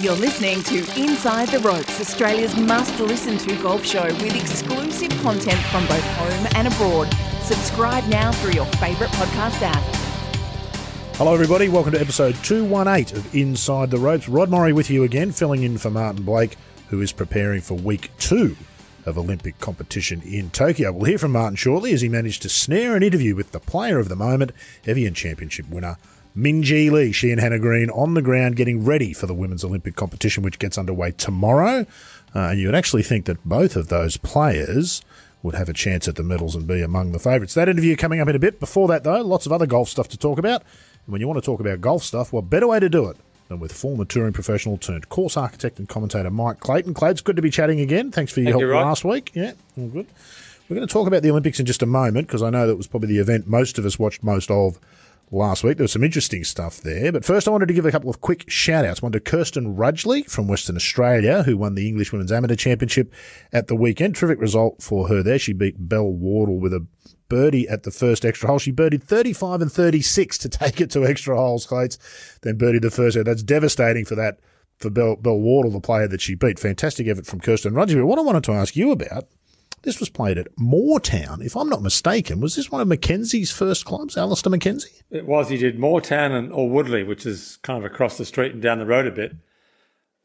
You're listening to Inside the Ropes, Australia's must listen to golf show with exclusive content from both home and abroad. Subscribe now through your favourite podcast app. Hello, everybody. Welcome to episode 218 of Inside the Ropes. Rod Murray with you again, filling in for Martin Blake, who is preparing for week two of Olympic competition in Tokyo. We'll hear from Martin shortly as he managed to snare an interview with the player of the moment, Evian Championship winner Minjee Lee. She and Hannah Green on the ground getting ready for the women's Olympic competition, which gets underway tomorrow. Uh, and you would actually think that both of those players would have a chance at the medals and be among the favourites. That interview coming up in a bit. Before that, though, lots of other golf stuff to talk about. And when you want to talk about golf stuff, what better way to do it than with former touring professional turned course architect and commentator Mike Clayton. Clayton, good to be chatting again. Thanks for your Thank help last week. Yeah, all good. We're going to talk about the Olympics in just a moment because I know that was probably the event most of us watched most of last week. There was some interesting stuff there. But first, I wanted to give a couple of quick shout outs. One to Kirsten Rudgeley from Western Australia, who won the English Women's Amateur Championship at the weekend. Terrific result for her there. She beat Belle Wardle with a birdie at the first extra hole. She birdied 35 and 36 to take it to extra holes, Clates. Then birdied the first. That's devastating for that. For Belle, Wardle, the player that she beat. Fantastic effort from Kirsten Rudgeley. But what I wanted to ask you about this was played at Moortown, if I'm not mistaken. Was this one of Mackenzie's first clubs, Alistair Mackenzie? It was. He did Moortown and Alwoodley, which is kind of across the street and down the road a bit.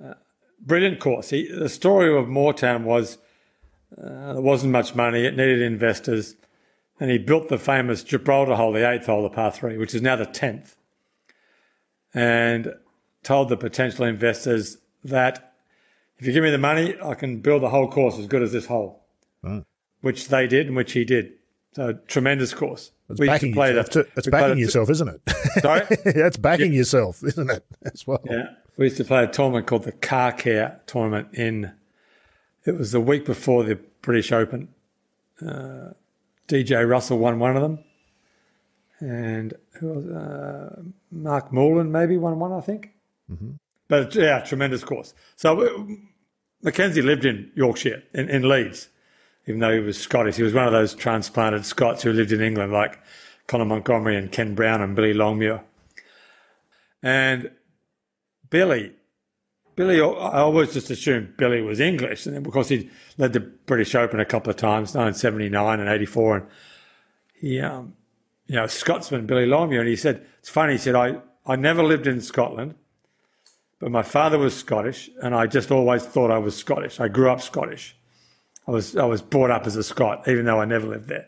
Uh, brilliant course. He, the story of Moortown was uh, there wasn't much money. It needed investors, and he built the famous Gibraltar hole, the eighth hole, the par three, which is now the tenth, and told the potential investors that if you give me the money, I can build the whole course as good as this hole, Right. which they did and which he did. So tremendous course. That's We used backing to play yourself. the-. That's we backing yourself, isn't it? Sorry? That's backing yourself, isn't it? As well. Yeah. We used to play a tournament called the Car Care Tournament in, it was the week before the British Open. Uh, DJ Russell won one of them. And who was, uh, Mark Mouland maybe won one, I think. But yeah, tremendous course. So uh, Mackenzie lived in Yorkshire, in, in Leeds, even though he was Scottish. He was one of those transplanted Scots who lived in England, like Colin Montgomerie and Ken Brown and Billy Longmuir. And Billy, Billy, I always just assumed Billy was English, and then because he led the British Open a couple of times, 1979 and 84, and he, um, you know, Scotsman Billy Longmuir, and he said it's funny. He said I I never lived in Scotland, but my father was Scottish, and I just always thought I was Scottish. I grew up Scottish. I was I was brought up as a Scot, even though I never lived there.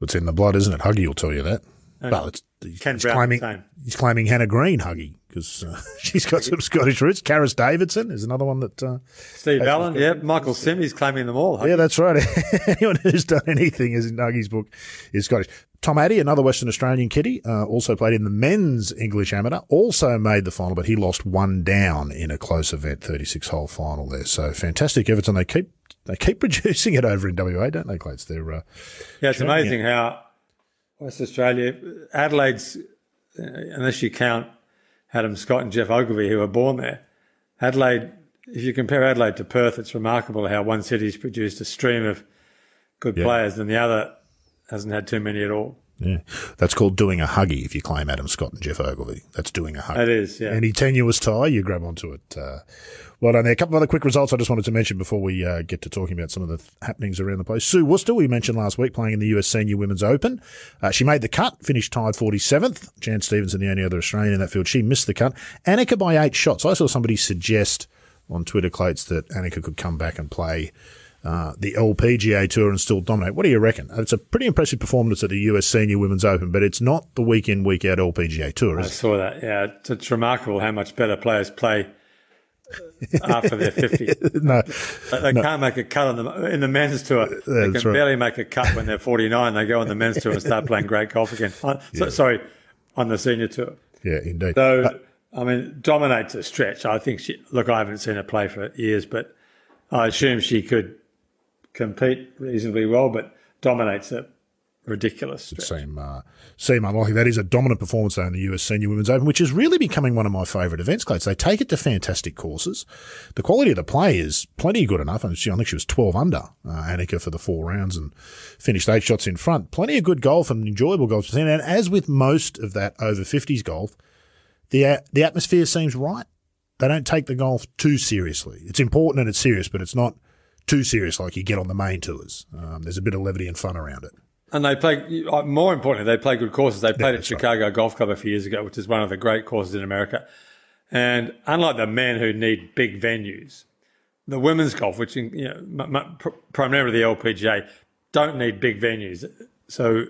It's in the blood, isn't it? Huggy will tell you that. Well, it's, Ken he's Brown, claiming same. he's claiming Hannah Green, Huggy, because uh, she's got some Scottish roots. Karis Davidson is another one that. Uh, Steve Allen, yeah, Michael Sim, he's claiming them all. yeah, that's right. Anyone who's done anything is in Huggy's book is Scottish. Tom Addy, another Western Australian kitty, uh, also played in the men's English amateur, also made the final, but he lost one down in a close event, 36 hole final there. So fantastic Everton. They keep they keep producing it over in WA, don't they, Clates? They're uh, Yeah, it's amazing how West Australia, Adelaide's, uh, unless you count Adam Scott and Geoff Ogilvy, who were born there, Adelaide, if you compare Adelaide to Perth, it's remarkable how one city's produced a stream of good players and the other hasn't had too many at all. Yeah, that's called doing a huggy. If you claim Adam Scott and Geoff Ogilvy, that's doing a huggy. It is, yeah. Any tenuous tie, you grab onto it. Uh, well done there. A couple of other quick results I just wanted to mention before we uh, get to talking about some of the th- happenings around the place. Sue Worcester, we mentioned last week, playing in the US Senior Women's Open. Uh, she made the cut, finished tied 47th. Jan Stephenson, the only other Australian in that field, she missed the cut. Annika by eight shots. I saw somebody suggest on Twitter, Clates, that Annika could come back and play uh, the LPGA Tour and still dominate. What do you reckon? It's a pretty impressive performance at the US Senior Women's Open, but it's not the week in, week out LPGA Tour, I saw that. Yeah, it's, it's remarkable how much better players play after they're 50. no, They they can't make a cut on the, in the men's tour. They That's can right. barely make a cut when they're 49. They go on the men's tour and start playing great golf again. Uh, so, sorry, on the senior tour. yeah, indeed. So, I mean, dominates a stretch. I think she, look, I haven't seen her play for years, but I assume she could compete reasonably well, but dominates it ridiculous stretch. seem uh, seem unlikely. That is a dominant performance though in the US Senior Women's Open, which is really becoming one of my favourite events. Clates. They take it to fantastic courses. The quality of the play is plenty good enough. I think she was twelve under uh, Annika for the four rounds and finished eight shots in front. Plenty of good golf and enjoyable golf. And as with most of that over fifties golf, the a- the atmosphere seems right. they don't take the golf too seriously. It's important and it's serious, but it's not too serious like you get on the main tours. Um, there's a bit of levity and fun around it. And they play, uh, more importantly, they play good courses. They played Yeah, at Chicago right. Golf Club a few years ago, which is one of the great courses in America. And unlike the men who need big venues, the women's golf, which you know, primarily the LPGA, don't need big venues. So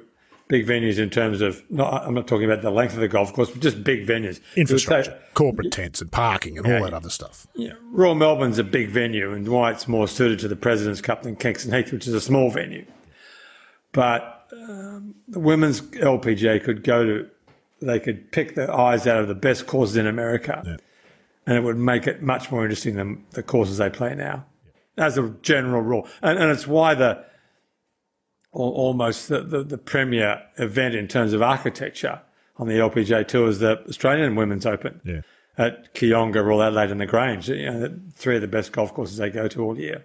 big venues in terms of not, I'm not talking about the length of the golf course, but just big venues. Infrastructure, say, corporate tents and parking and yeah, all that other stuff. Yeah, Royal Melbourne's a big venue and why it's more suited to the President's Cup than Kingston Heath, which is a small venue. But um, the women's LPGA could go to, they could pick the eyes out of the best courses in America. Yeah. And it would make it much more interesting than the courses they play now, yeah. as a general rule. And, and it's why the almost the, the, the, premier event in terms of architecture on the LPGA tour is the Australian Women's Open yeah. at Kooyonga or Adelaide and the Grange. You know, three of the best golf courses they go to all year.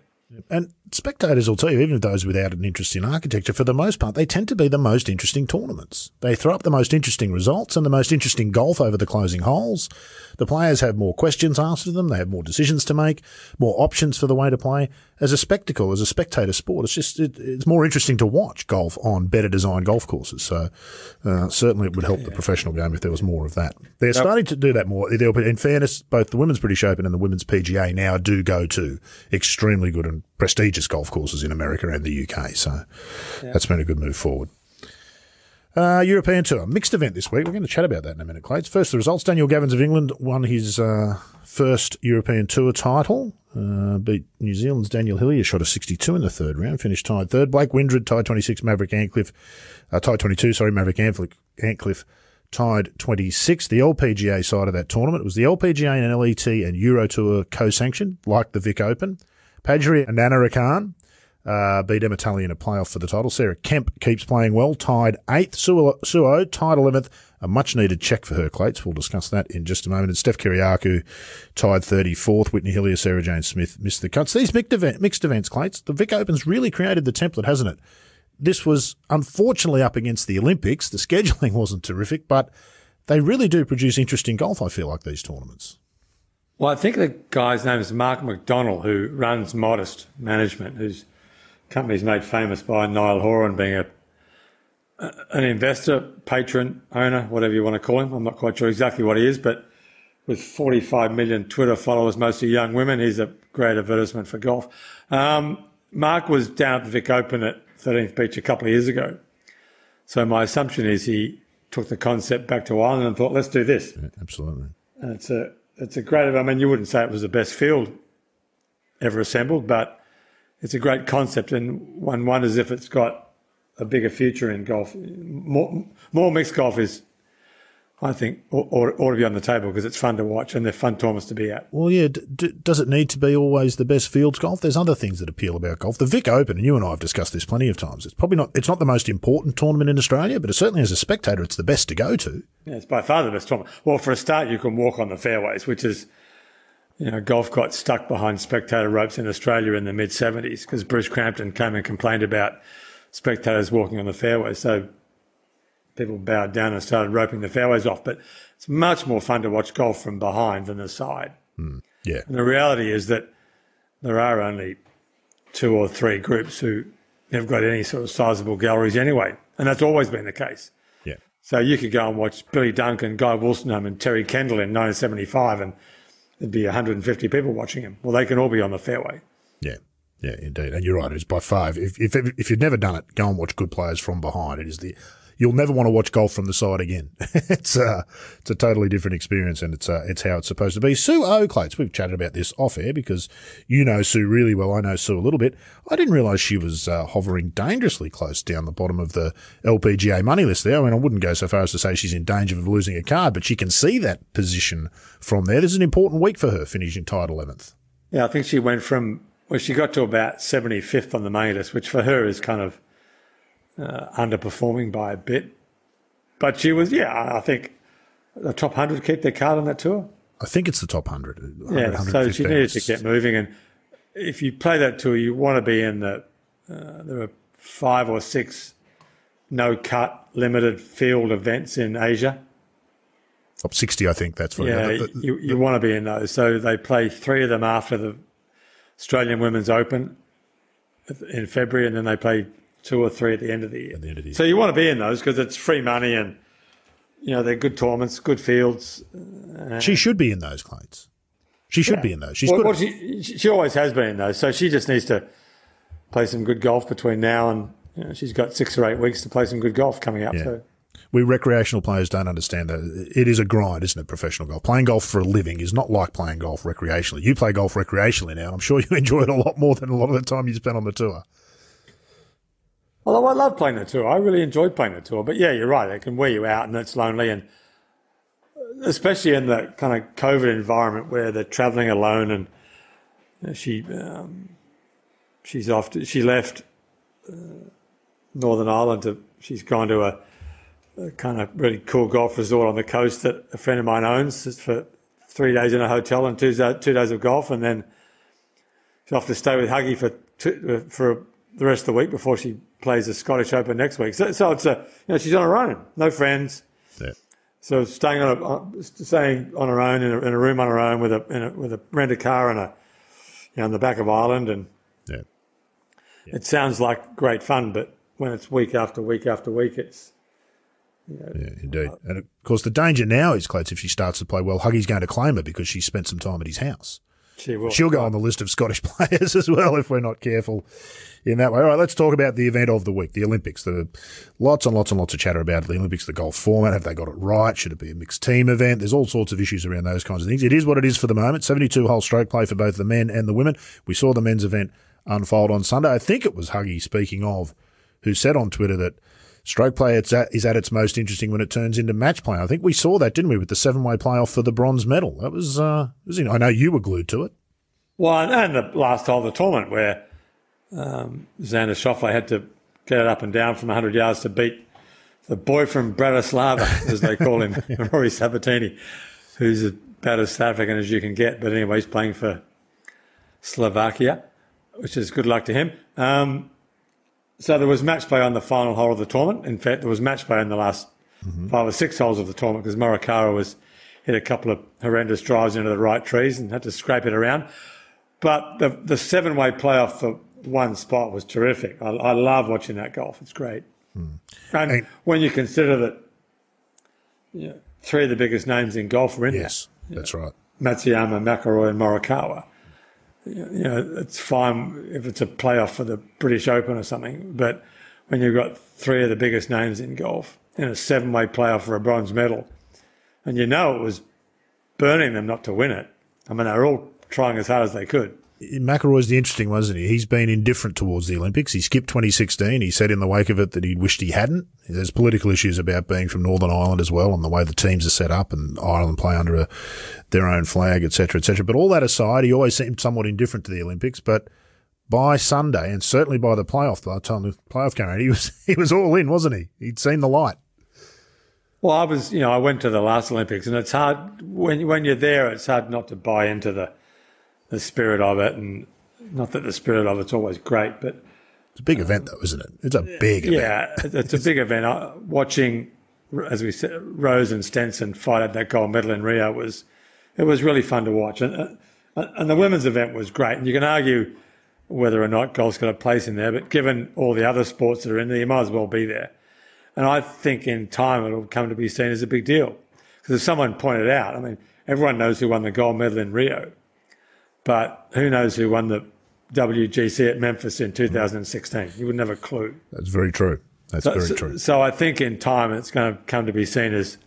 And spectators will tell you, even those without an interest in architecture, for the most part, they tend to be the most interesting tournaments. They throw up the most interesting results and the most interesting golf over the closing holes. The players have more questions asked of them. They have more decisions to make, more options for the way to play. As a spectacle, as a spectator sport, it's just it, it's more interesting to watch golf on better designed golf courses. So uh, certainly, it would help yeah. the professional game if there was more of that. They're yep. starting to do that more. In fairness, both the women's British Open and the women's PGA now do go to extremely good and prestigious golf courses in America and the UK. So yep. that's been a good move forward. Uh, European Tour, mixed event this week. We're going to chat about that in a minute, Clates. First, the results. Daniel Gavins of England won his uh, first European Tour title. Uh, beat New Zealand's Daniel Hillier, shot a 62 in the third round, finished tied third. Blake Windred tied 26, Maverick Antcliffe, uh, tied 22, sorry, Maverick Antcliffe tied 26. The LPGA side of that tournament was the LPGA and LET and Euro Tour co-sanctioned, like the Vic Open. Pajaree Anannarukarn uh, beat Emma in a playoff for the title. Sarah Kemp keeps playing well, tied eighth. Suo tied 11th. A much needed check for her, Clates. We'll discuss that in just a moment. And Steph Kyriacou tied 34th. Whitney Hillier, Sarah Jane Smith missed the cuts. These mixed, event, mixed events, Clates, the Vic Open's really created the template, hasn't it? This was unfortunately up against the Olympics. The scheduling wasn't terrific, but they really do produce interesting golf, I feel like, these tournaments. Well, I think the guy's name is Mark McDonnell, who runs Modest Management, whose company's made famous by Niall Horan being a an investor, patron, owner, whatever you want to call him. I'm not quite sure exactly what he is, but with 45 million Twitter followers, mostly young women, he's a great advertisement for golf. Um, Mark was down at the Vic Open at 13th Beach a couple of years ago. So my assumption is he took the concept back to Ireland and thought, let's do this. Yeah, absolutely. And it's a, it's a great, I mean, you wouldn't say it was the best field ever assembled, but it's a great concept. And one wonders if it's got a bigger future in golf. More, more mixed golf is, I think, ought, ought to be on the table because it's fun to watch and they're fun tournaments to be at. Well, yeah. D- does it need to be always the best fields golf? There's other things that appeal about golf. The Vic Open, and you and I have discussed this plenty of times. It's probably not. It's not the most important tournament in Australia, but certainly as a spectator, it's the best to go to. Yeah, it's by far the best tournament. Well, for a start, you can walk on the fairways, which is you know, golf got stuck behind spectator ropes in Australia in the mid 70s because Bruce Crampton came and complained about spectators walking on the fairways. So people bowed down and started roping the fairways off. But it's much more fun to watch golf from behind than the side. Mm, yeah. And the reality is that there are only two or three groups who have got any sort of sizable galleries anyway. And that's always been the case. Yeah. So you could go and watch Billy Dunk, Guy Wolstenholme, and Terry Kendall in 1975 and there'd be 150 people watching him. Well, they can all be on the fairway. Yeah. Yeah, indeed. And you're right. It's by far. If, if, if you've never done it, go and watch good players from behind. It is the, you'll never want to watch golf from the side again. it's uh, it's a totally different experience, and it's uh, it's how it's supposed to be. Sue Oaklates, we've chatted about this off air because you know Su really well. I know Su a little bit. I didn't realise she was uh, hovering dangerously close down the bottom of the LPGA money list there. I mean, I wouldn't go so far as to say she's in danger of losing a card, but she can see that position from there. This is an important week for her, finishing tied 11th. Yeah, I think she went from well, she got to about 75th on the main list, which for her is kind of uh, underperforming by a bit. But she was, yeah, I think the top 100 keep their card on that tour. I think it's the top 100. 100 yeah, so she needed to get moving. And if you play that tour, you want to be in the, uh, there are five or six no cut limited field events in Asia. top 60, I think that's for yeah, the- the- you, you want to be in those. So they play three of them after the Australian Women's Open in February, and then they play two or three at the end of the year. At the end of the year. So you want to be in those because it's free money and you know they're good tournaments, good fields. Uh, she should be in those, Clates. She should be in those. She's Well, good. well, she, she always has been in those, so she just needs to play some good golf between now and you know, she's got six or eight weeks to play some good golf coming up. Yeah. So we recreational players don't understand that. It is a grind, isn't it? Professional golf. Playing golf for a living is not like playing golf recreationally. You play golf recreationally now, and I'm sure you enjoy it a lot more than a lot of the time you spend on the tour. Although I love playing the tour, I really enjoyed playing the tour. But yeah, you're right; it can wear you out, and it's lonely, and especially in the kind of COVID environment where they're traveling alone, and she um, she's off. To, she left uh, Northern Ireland to. She's gone to a, a kind of really cool golf resort on the coast that a friend of mine owns for three days in a hotel and two, two days of golf, and then she's off to stay with Huggy for two, for the rest of the week before she plays the Scottish Open next week. So, so it's a you know she's on her own, no friends. Yeah. So staying on a uh, staying on her own in a, in a room on her own with a, in a with a rented car and a you know on the back of Ireland, and Yeah. it sounds like great fun, but when it's week after week after week, it's Yeah, indeed. And of course, the danger now is, Clates, if she starts to play well, Huggy's going to claim her because she spent some time at his house. She will. She'll go on the list of Scottish players as well if we're not careful in that way. All right, let's talk about the event of the week, the Olympics. Are lots and lots and lots of chatter about the Olympics, the golf format. Have they got it right? Should it be a mixed team event? There's all sorts of issues around those kinds of things. It is what it is for the moment. 72 hole stroke play for both the men and the women. We saw the men's event unfold on Sunday. I think it was Huggy, speaking of, who said on Twitter that stroke play it's at, is at its most interesting when it turns into match play. I think we saw that, didn't we, with the seven way playoff for the bronze medal? That was, uh, was I know you were glued to it. Well, and, the last hole of the tournament where um, Xander Schauffele had to get it up and down from 100 yards to beat the boy from Bratislava, as they call him, Rory Sabatini, who's about as South African as you can get. But anyway, he's playing for Slovakia, which is good luck to him. Um, so there was match play on the final hole of the tournament. In fact, there was match play in the last mm-hmm. five or six holes of the tournament because Morikawa was hit a couple of horrendous drives into the right trees and had to scrape it around. But the the seven way playoff for one spot was terrific. I, I love watching that golf. It's great. Hmm. And And- when you consider that you know, three of the biggest names in golf are in Yes, that's right. Matsuyama, McIlroy, and Morikawa. You know, it's fine if it's a playoff for the British Open or something, but when you've got three of the biggest names in golf in a seven way playoff for a bronze medal, and you know it was burning them not to win it. I mean, they were all trying as hard as they could. McIlroy's the interesting, wasn't he? He's been indifferent towards the Olympics. He skipped 2016. He said in the wake of it that he wished he hadn't. There's political issues about being from Northern Ireland as well and the way the teams are set up and Ireland play under a, their own flag, etc., etc. But all that aside, he always seemed somewhat indifferent to the Olympics. But by Sunday, and certainly by the playoff, by the time the playoff came around, he was, he was all in, wasn't he? He'd seen the light. Well, I was, you know, I went to the last Olympics, and it's hard when when you're there. It's hard not to buy into the the spirit of it, and not that the spirit of it's always great, but It's a big event, though, isn't it? It's a big event. yeah, it's a big event. I- Watching, as we said, Rose and Stenson fight at that gold medal in Rio was it was really fun to watch, and uh, and the women's event was great. And you can argue whether or not golf's got a place in there, but given all the other sports that are in there, you might as well be there. And I think in time it'll come to be seen as a big deal. Because as someone pointed out, I mean, everyone knows who won the gold medal in Rio, but who knows who won the WGC at Memphis in 2016? You wouldn't have a clue. That's very true. That's So, very so- true. so I think in time it's going to come to be seen as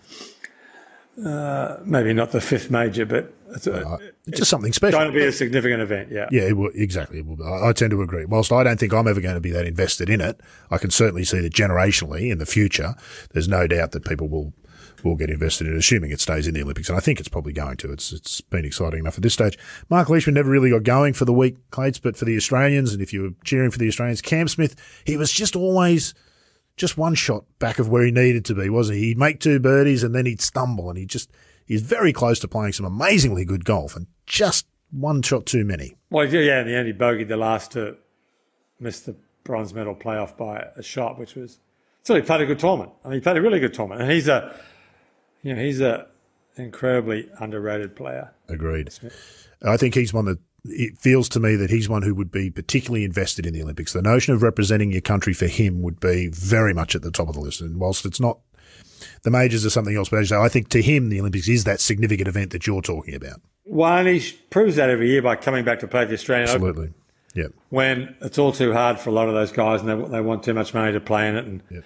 uh, maybe not the fifth major, but it's, a, It's just something special. going to be a significant event. Yeah. Yeah, it will, exactly. It will. I, I tend to agree. Whilst I don't think I'm ever going to be that invested in it, I can certainly see that generationally in the future, there's no doubt that people will will get invested in assuming it stays in the Olympics. And I think it's probably going to. It's it's been exciting enough at this stage. Mark Leishman never really got going for the week, Clates, but for the Australians, and if you were cheering for the Australians, Cam Smith, he was just always just one shot back of where he needed to be, wasn't he? He'd make two birdies and then he'd stumble, and he just he's very close to playing some amazingly good golf, and just one shot too many. Well, yeah, end, he bogeyed the last to miss the bronze medal playoff by a shot, which was so he played a good tournament. I mean, he played a really good tournament, and he's a, you know, he's a incredibly underrated player. Agreed. I think he's one that it feels to me that he's one who would be particularly invested in the Olympics. The notion of representing your country for him would be very much at the top of the list. And whilst it's not the majors are something else, but as you say, I think to him the Olympics is that significant event that you're talking about. One, he proves that every year by coming back to play the Australian Open Absolutely. Yeah. when it's all too hard for a lot of those guys and they, they want too much money to play in it. And, Yep.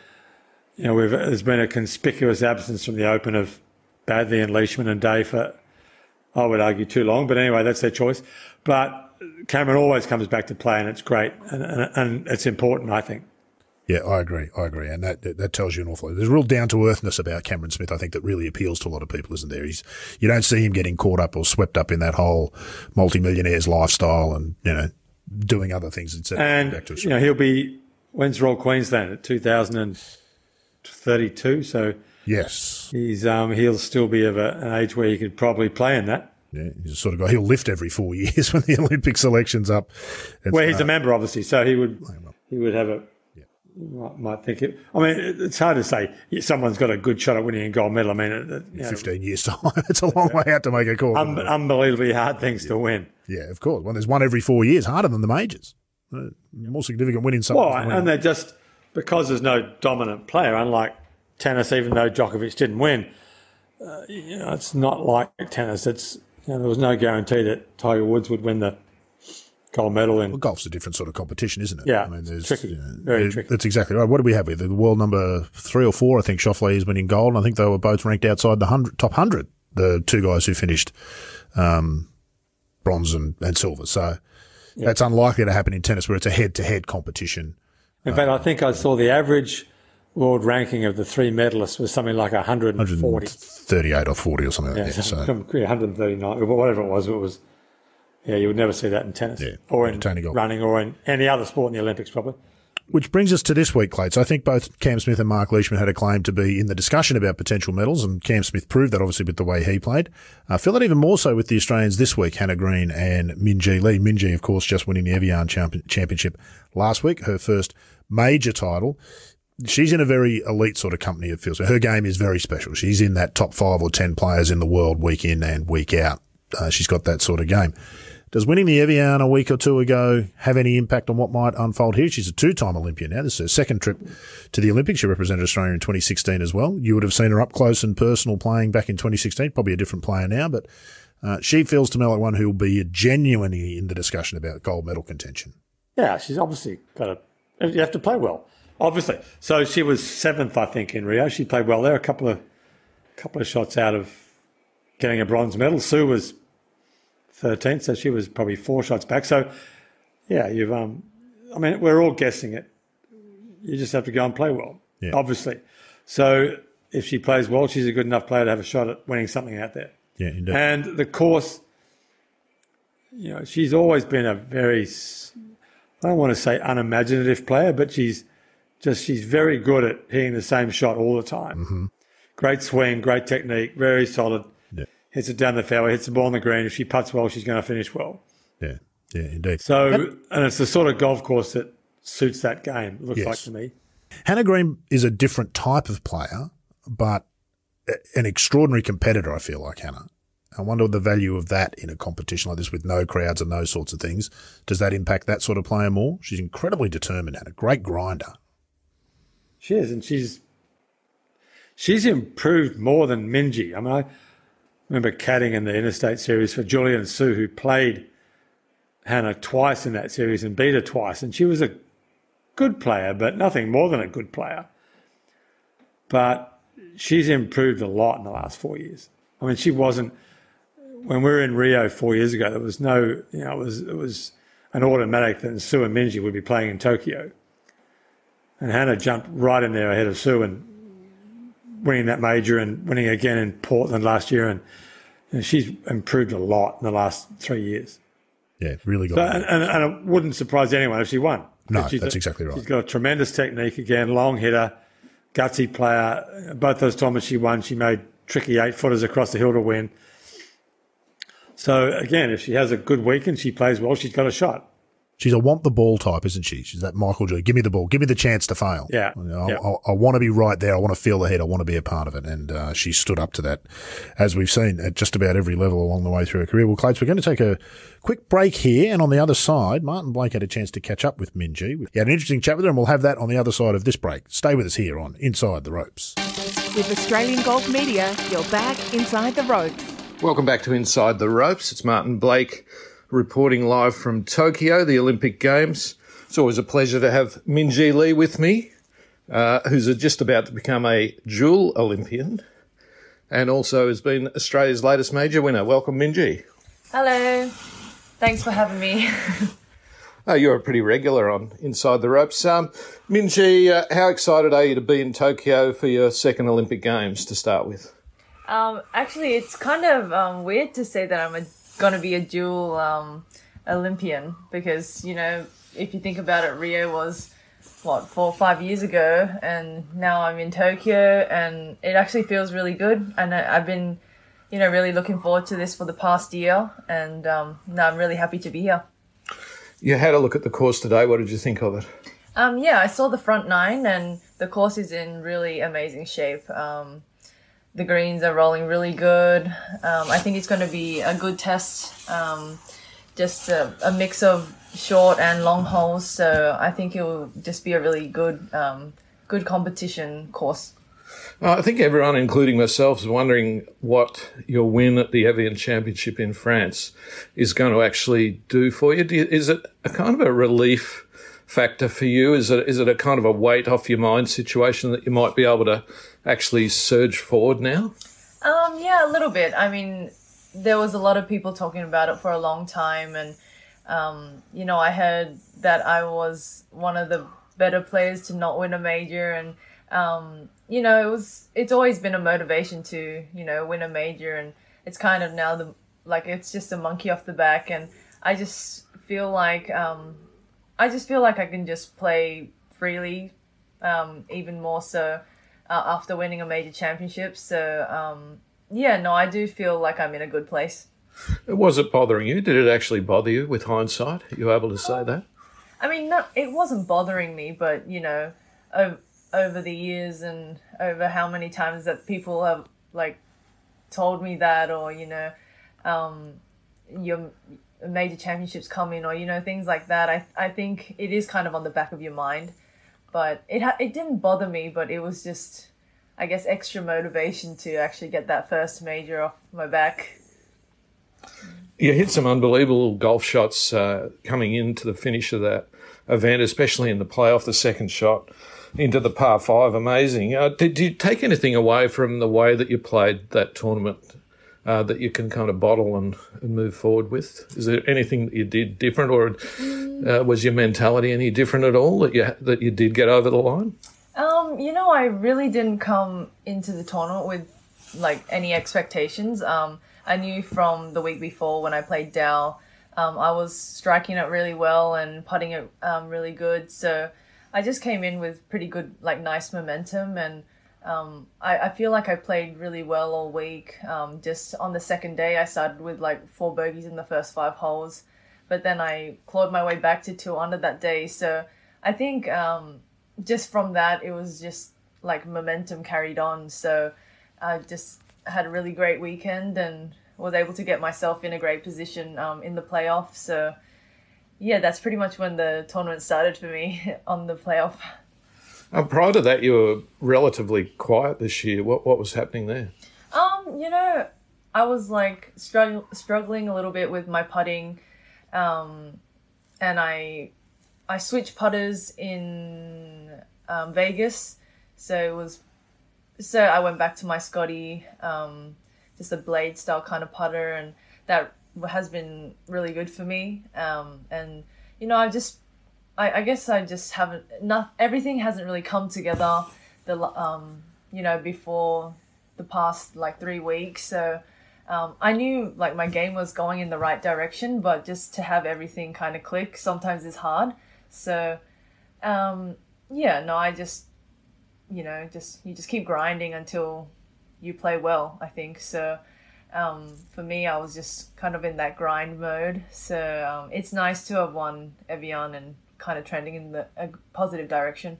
You know, we've, there's been a conspicuous absence from the Open of Baddeley and Leishman and Day for, I would argue, too long. But anyway, that's their choice. But Cameron always comes back to play and it's great. And, and, and it's important, I think. Yeah, I agree. I agree, and that that, tells you an awful lot. There's a real down to earthness about Cameron Smith. I think that really appeals to a lot of people, isn't there? He's you don't see him getting caught up or swept up in that whole multimillionaire's lifestyle, and you know doing other things instead. And, back to you know, he'll be, when's Royal Queensland? At 2032. So yes, he's, um, he'll still be of a, an age where he could probably play in that. yeah, he's the sort of guy. He'll lift every four years when the Olympic selection's up. It's, Well, he's uh, a member, obviously, so he would he would have a. Might, might think it. I mean, it's hard to say someone's got a good shot at winning a gold medal. I mean, it, it, you know, 15 years time. it's a long way out to make a call. un- unbelievably hard things to win. yeah, of course. Well, there's one every four years, harder than the majors. Uh, more significant win in some. Well, and they're just because there's no dominant player, unlike tennis. Even though Djokovic didn't win, uh, you know, it's not like tennis. It's you know, there was no guarantee that Tiger Woods would win the gold medal in. Well, golf's a different sort of competition, isn't it? Yeah, I mean, there's tricky. you know, Very it- tricky. That's exactly right. What do we have? here? The world number three or four, I think Schauffele is winning gold. And I think they were both ranked outside the hundred, top hundred. The two guys who finished um, bronze and, and silver. So that's unlikely to happen in tennis, where it's a head-to-head competition. In fact, I think I saw the average world ranking of the three medalists was something like 140. 38 or 40 or something like Yeah, that. So, yeah, 139, or whatever it was. It was. Yeah, you would never see that in tennis, Yeah, or in running, or in any other sport in the Olympics, probably. Which brings us to this week, Clates. I think both Cam Smith and Mark Leishman had a claim to be in the discussion about potential medals, and Cam Smith proved that obviously with the way he played. I feel that even more so with the Australians this week, Hannah Green and Minjee Lee. Minjee, of course, just winning the Evian champ- Championship last week, her first major title. She's in a very elite sort of company, it feels. Her game is very special. She's in that top five or ten players in the world week in and week out. Uh, she's got that sort of game. Does winning the Evian a week or two ago have any impact on what might unfold here? She's a two-time Olympian now. This is her second trip to the Olympics. She represented Australia in 2016 as well. You would have seen her up close and personal playing back in 2016. Probably a different player now, but uh, she feels to me like one who will be genuinely in the discussion about gold medal contention. Yeah, she's obviously got a. You have to play well, obviously. So she was seventh, I think, in Rio. She played well there. A couple of, couple of shots out of getting a bronze medal. Su was thirteenth, so she was probably four shots back. So, yeah, you've. Um, I mean, we're all guessing it. You just have to go and play well, Yeah. obviously. So if she plays well, she's a good enough player to have a shot at winning something out there. Yeah, indeed. And the course, you know, she's always been a very, I don't want to say unimaginative player, but she's just, she's very good at hitting the same shot all the time. Mm-hmm. Great swing, great technique, very solid. Yeah. Hits it down the fairway, hits the ball on the green. If she puts well, she's going to finish well. yeah, yeah, indeed. So, and it's the sort of golf course that suits that game, it looks Yes. like to me. Hannah Green is a different type of player, but an extraordinary competitor, I feel like, Hannah. I wonder the value of that in a competition like this with no crowds and those sorts of things. Does that impact that sort of player more? She's incredibly determined and a great grinder. She is, and she's she's improved more than Minjee. I mean, I remember caddying in the Interstate Series for Julian Sue, who played Hannah twice in that series and beat her twice, and she was a good player, but nothing more than a good player. But she's improved a lot in the last four years. I mean, she wasn't when we were in Rio four years ago. There was no, you know, it was it was an automatic that Su and Minjee would be playing in Tokyo. And Hannah jumped right in there ahead of Su and winning that major and winning again in Portland last year. And, and she's improved a lot in the last three years. Yeah, really got So, and, and, and it wouldn't surprise anyone if she won. No, She's that's a- exactly right. She's got a tremendous technique again, long hitter, gutsy player. Both those times she won, she made tricky eight footers across the hill to win. So again, if she has a good week and she plays well, she's got a shot. she's a want the ball type, isn't she? She's that Michael Jordan. Give me the ball. Give me the chance to fail. Yeah. You know, Yeah. I, I, I want to be right there. I want to feel the head. I want to be a part of it. And uh, she stood up to that, as we've seen at just about every level along the way through her career. Well, Clates, we're going to take a quick break here. And on the other side, Martin Blake had a chance to catch up with Minjee. He had an interesting chat with her, and we'll have that on the other side of this break. Stay with us here on Inside the Ropes. With Australian Golf Media, you're back inside the ropes. Welcome back to Inside the Ropes. It's Martin Blake reporting live from Tokyo, the Olympic Games. It's always a pleasure to have Minjee Lee with me, uh, who's just about to become a dual Olympian and also has been Australia's latest major winner. Welcome, Minjee. Hello. Thanks for having me. Oh, you're a pretty regular on Inside the Ropes. Um, Minjee, uh, how excited are you to be in Tokyo for your second Olympic Games to start with? Um, actually, it's kind of um, weird to say that I'm a, gonna be a dual um, Olympian because you know if you think about it, Rio was what four or five years ago, and now I'm in Tokyo, and it actually feels really good. And I, I've been, you know, really looking forward to this for the past year, and um, now I'm really happy to be here. You had a look at the course today. What did you think of it? Um, yeah, I saw the front nine, and the course is in really amazing shape. Um, the greens are rolling really good. Um, I think it's going to be a good test. Um, just a, a mix of short and long holes, so I think it will just be a really good, um, good competition course. Uh, I think everyone, including myself, is wondering what your win at the Evian Championship in France is going to actually do for you is it a kind of a relief factor for you? Is it is it a kind of a weight off your mind situation that you might be able to actually surge forward now? Um, yeah, a little bit. I mean, there was a lot of people talking about it for a long time, and um, you know, I heard that I was one of the better players to not win a major, and um, you know, it was. It's always been a motivation to you know win a major, and it's kind of now the like it's just a monkey off the back, and I just feel like um, I just feel like I can just play freely, um, even more so uh, after winning a major championship. So um, yeah, no, I do feel like I'm in a good place. Was it bothering you? Did it actually bother you with hindsight? Are you able to say that? I mean, no, it wasn't bothering me, but you know, over, over the years and over how many times that people have like told me that, or you know, um, your major championships coming, or you know, things like that. I I think it is kind of on the back of your mind, but it ha- it didn't bother me, but it was just, I guess, extra motivation to actually get that first major off my back. You hit some unbelievable golf shots uh, coming into the finish of that event, especially in the playoff, the second shot into the par five. Amazing. Uh, did, did you take anything away from the way that you played that tournament uh, that you can kind of bottle and, and move forward with? Is there anything that you did different, or uh, was your mentality any different at all that you that you did get over the line? Um, you know, I really didn't come into the tournament with like any expectations. Um, I knew from the week before when I played Dow, um, I was striking it really well and putting it um, really good. So I just came in with pretty good, like nice momentum, and um, I, I feel like I played really well all week. Um, just on the second day, I started with like four bogeys in the first five holes, but then I clawed my way back to two under that day. So I think um, just from that, it was just like momentum carried on. So I just had a really great weekend and was able to get myself in a great position um, in the playoff. So yeah, that's pretty much when the tournament started for me on the playoff. Uh, prior to that, you were relatively quiet this year. What what was happening there? Um, you know, I was like strugg- struggling a little bit with my putting, um, and I I switched putters in um, Vegas, so it was so I went back to my Scotty, um, just a blade style kind of putter, and that has been really good for me. Um, and you know, I've just I, I guess I just haven't not everything hasn't really come together the um you know before the past like three weeks. So um, I knew like my game was going in the right direction but just to have everything kind of click sometimes is hard. So um yeah no I just you know just you just keep grinding until you play well I think. So um, for me, I was just kind of in that grind mode. So um, it's nice to have won Evian and kind of trending in the a positive direction.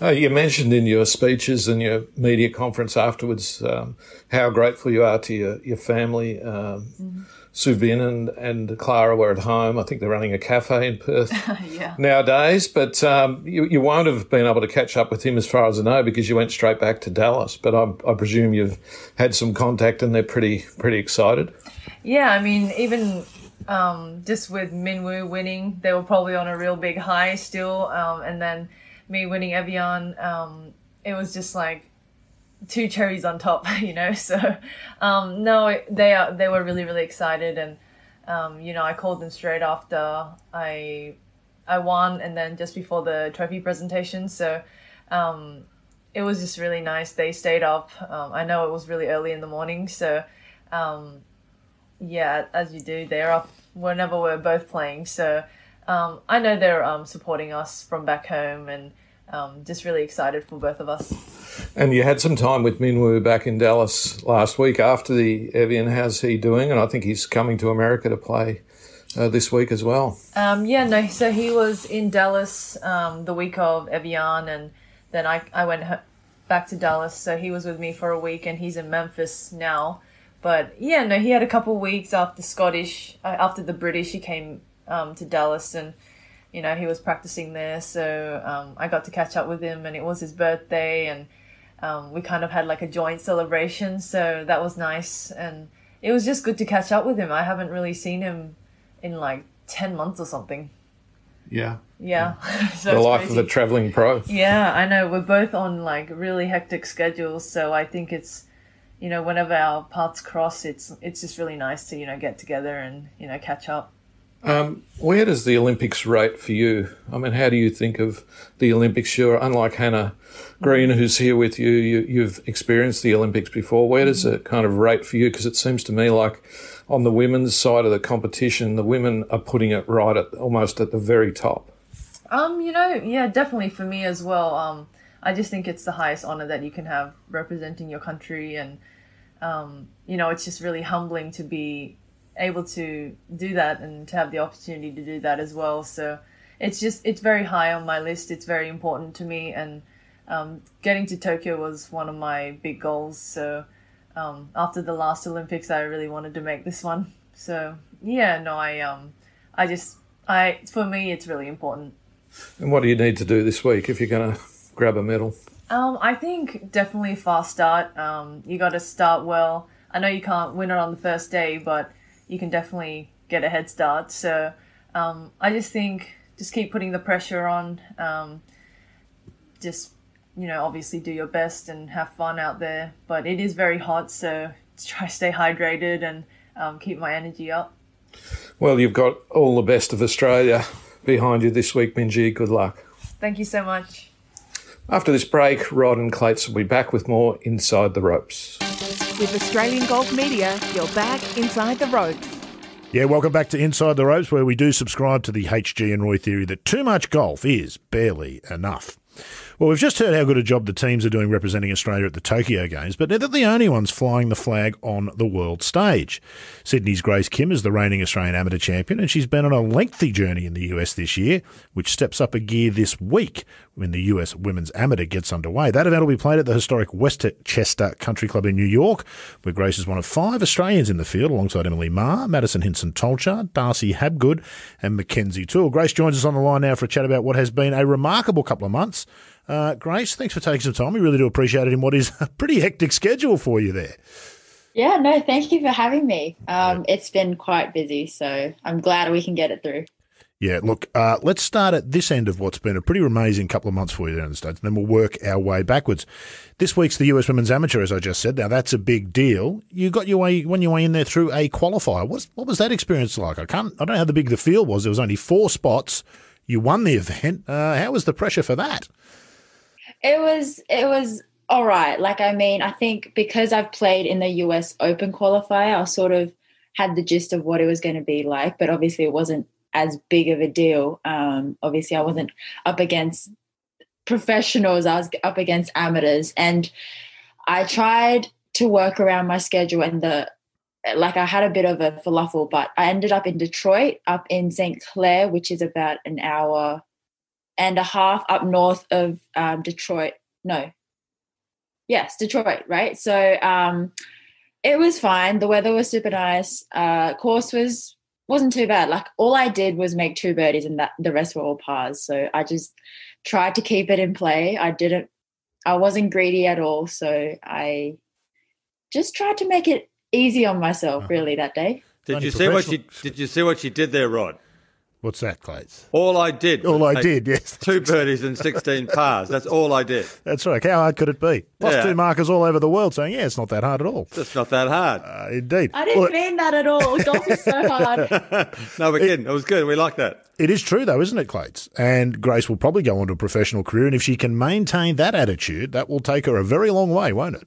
Uh, you mentioned in your speeches and your media conference afterwards um, how grateful you are to your, your family. Um, mm-hmm. Subin and, and Clara were at home. I think they're running a cafe in Perth yeah. nowadays. But um, you, you won't have been able to catch up with him as far as I know because you went straight back to Dallas. But I, I presume you've had some contact and they're pretty pretty excited. Yeah, I mean, even um, just with Minwoo winning, they were probably on a real big high still. Um, and then me winning Evian, um, it was just like two cherries on top, you know. So um, no, they are they were really really excited, and um, you know I called them straight after I I won, and then just before the trophy presentation. So um, it was just really nice. They stayed up. I know it was really early in the morning, so um, yeah, as you do, they're up whenever we're both playing. So um, I know they're supporting us from back home and um, just really excited for both of us. And you had some time with Minwoo back in Dallas last week after the Evian. How's he doing? And I think he's coming to America to play uh, this week as well. Um, yeah, no. So he was in Dallas um, the week of Evian, and then I I went back to Dallas. So he was with me for a week, and he's in Memphis now. But yeah, no, he had a couple weeks after Scottish, uh, after the British. He came um, to Dallas and you know, he was practicing there. So um, I got to catch up with him, and it was his birthday, and um, we kind of had like a joint celebration. So that was nice, and it was just good to catch up with him. I haven't really seen him in like ten months or something. Yeah. Yeah. so the life crazy. of the traveling pro. Yeah, I know. We're both on like really hectic schedules, so I think it's you know whenever our paths cross, it's it's just really nice to you know get together and you know catch up. Um, where does the Olympics rate for you? I mean, how do you think of the Olympics? You're unlike Hannah Green, who's here with you. you have experienced the Olympics before. Where does it kind of rate for you? Because it seems to me like on the women's side of the competition, the women are putting it right at almost at the very top. Um, you know, yeah, definitely for me as well. Um, I just think it's the highest honor that you can have representing your country, and um, you know, it's just really humbling to be able to do that and to have the opportunity to do that as well. So it's just it's very high on my list. It's very important to me, and um, getting to Tokyo was one of my big goals. So um, after the last Olympics, I really wanted to make this one. So yeah, no, I um, I just I for me it's really important. And what do you need to do this week if you're going to grab a medal? Um, I think definitely fast start. Um, you got to start well. I know you can't win it on the first day, but you can definitely get a head start. So um, I just think just keep putting the pressure on. Um, just you know, obviously do your best and have fun out there. But it is very hot, so try to stay hydrated and um, keep my energy up. Well, you've got all the best of Australia behind you this week, Minjee. Good luck. Thank you so much. After this break, Rod and Clates will be back with more Inside the Ropes. With Australian Golf Media, you're back inside the ropes. Yeah, welcome back to Inside the Ropes, where we do subscribe to the HG and Roy theory that too much golf is barely enough. Well, we've just heard how good a job the teams are doing representing Australia at the Tokyo Games, but they're the only ones flying the flag on the world stage. Sydney's Grace Kim is the reigning Australian amateur champion, and she's been on a lengthy journey in the US this year, which steps up a gear this week when the US Women's Amateur gets underway. That event will be played at the historic Westchester Country Club in New York, where Grace is one of five Australians in the field alongside Emily Ma, Madison Hinson Tolchard, Darcy Habgood, and Mackenzie Toole. Grace joins us on the line now for a chat about what has been a remarkable couple of months uh, Grace, thanks for taking some time. We really do appreciate it in what is a pretty hectic schedule for you there. Yeah, no, thank you for having me. Um, it's been quite busy, so I'm glad we can get it through. Yeah, look, uh, let's start at this end of what's been a pretty amazing couple of months for you down in the States, and then we'll work our way backwards. This week's the US Women's Amateur, as I just said. Now, that's a big deal. You got your way, when you way in there through a qualifier. What, what was that experience like? I can't, I don't know how the big the field was. There was only four spots. You won the event. Uh, how was the pressure for that? It was it was all right. Like I mean, I think because I've played in the US Open qualifier, I sort of had the gist of what it was going to be like, but obviously it wasn't as big of a deal. Um, obviously, I wasn't up against professionals; I was up against amateurs, and I tried to work around my schedule and the like I had a bit of a falafel, but I ended up in Detroit, up in St. Clair, which is about an hour and a half up north of um, Detroit. No, yes, Detroit, right? So um, it was fine. The weather was super nice. Uh, course was wasn't too bad. Like all I did was make two birdies, and that the rest were all pars. So I just tried to keep it in play. I didn't. I wasn't greedy at all. So I just tried to make it easy on myself, really, that day. Did you see what she did you see what she did there, Rod? What's that, Clates? All I did. All I did, yes. Two birdies and sixteen pars. That's all I did. That's right. How hard could it be? Plus Yeah. two markers all over the world saying, yeah, it's not that hard at all. It's not that hard. Uh, indeed. I didn't Well, mean that at all. Golf is so hard. no, we're kidding. It was good. We like that. It is true, though, isn't it, Clates? And Grace will probably go on to a professional career, and if she can maintain that attitude, that will take her a very long way, won't it?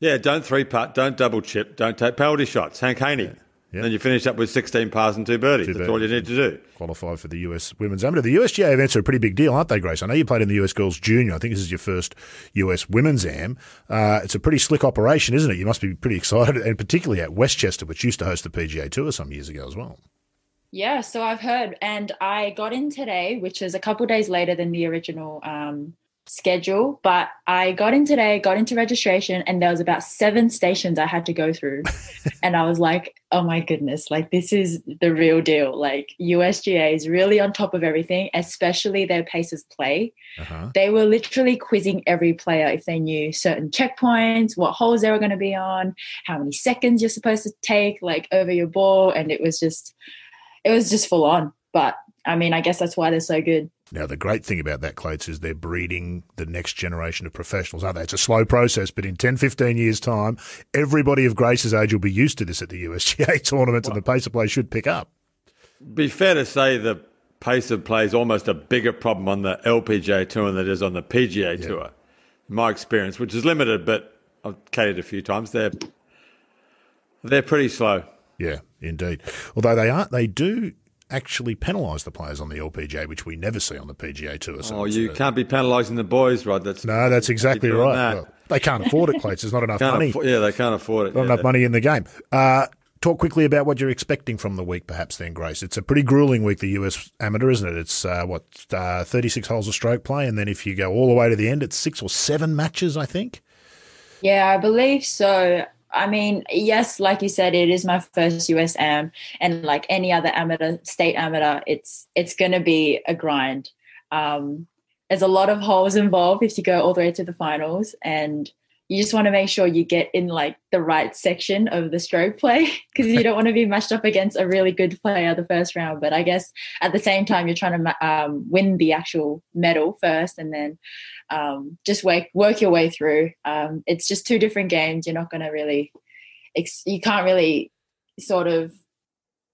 Yeah, don't three putt, don't double chip, don't take penalty shots. Hank Haney. Yeah. Then you finish up with 16 pars and two birdies. Two That's all you need to do. Qualify for the US Women's Amateur. The USGA events are a pretty big deal, aren't they, Grace? I know you played in the US Girls Junior. I think this is your first US Women's Am. Uh, it's a pretty slick operation, isn't it? You must be pretty excited, and particularly at Westchester, which used to host the PGA Tour some years ago as well. Yeah, so I've heard, and I got in today, which is a couple days later than the original um, schedule. But I got in today, got into registration, and there was about seven stations I had to go through, and I was like, "Oh my goodness! Like this is the real deal. Like USGA is really on top of everything, especially their paces play. Uh-huh. They were literally quizzing every player if they knew certain checkpoints, what holes they were going to be on, how many seconds you're supposed to take, like over your ball, and it was just." it was just full on. But I mean, I guess that's why they're so good. Now, the great thing about that, Clates, is they're breeding the next generation of professionals, aren't they? It's a slow process, but in 10, 15 years' time, everybody of Grace's age will be used to this at the USGA tournaments, and the pace of play should pick up. Be fair to say the pace of play is almost a bigger problem on the LPGA tour than it is on the PGA tour. In my experience, which is limited, but I've catered a few times. They're they're pretty slow. Yeah, indeed. Although they aren't, they do actually penalise the players on the LPGA, which we never see on the PGA Tour. So Oh, you uh, can't be penalising the boys, Rod. That's No, that's exactly right. that. Well, they can't afford it, Clates. There's not enough can't money. afford, yeah, they can't afford it. Not Yeah, enough money in the game. Uh, talk quickly about what you're expecting from the week, perhaps. Then, Grace. It's a pretty grueling week, the US Amateur, isn't it? It's uh, what uh, 36 holes of stroke play, and then if you go all the way to the end, it's six or seven matches, I think. Yeah, I believe so. I mean, yes, like you said, it is my first USM, and like any other amateur, state amateur, it's it's going to be a grind. Um, there's a lot of holes involved if you go all the way to the finals, and you just want to make sure you get in like the right section of the stroke play because you don't want to be matched up against a really good player the first round. But I guess at the same time, you're trying to um, win the actual medal first, and then um, just work work your way through. Um, it's just two different games. You're not going to really, ex- you can't really sort of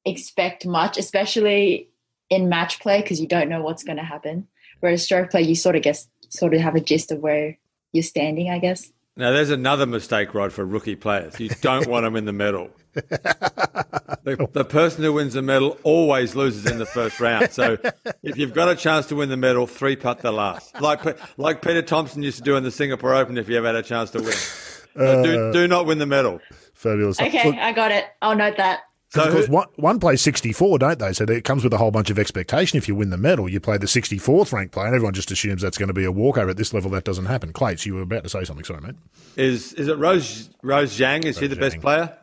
expect much, especially in match play because you don't know what's going to happen. Whereas stroke play, you sort of guess, sort of have a gist of where you're standing, I guess. Now, there's another mistake, Rod, for rookie players. You don't want them in the medal. The, the person who wins the medal always loses in the first round. So if you've got a chance to win the medal, three putt the last. Like like Peter Thomson used to do in the Singapore Open if you ever had a chance to win. So do, uh, do not win the medal. Fabulous. Okay, Look, I got it. I'll note that. So of course, one, one plays 64, don't they? So it comes with a whole bunch of expectation. If you win the medal, you play the 64th ranked player, and everyone just assumes that's going to be a walkover. At this level, that doesn't happen. Clates, you were about to say something. Sorry, mate. is is it Rose Rose Zhang? Is she Rose the best player?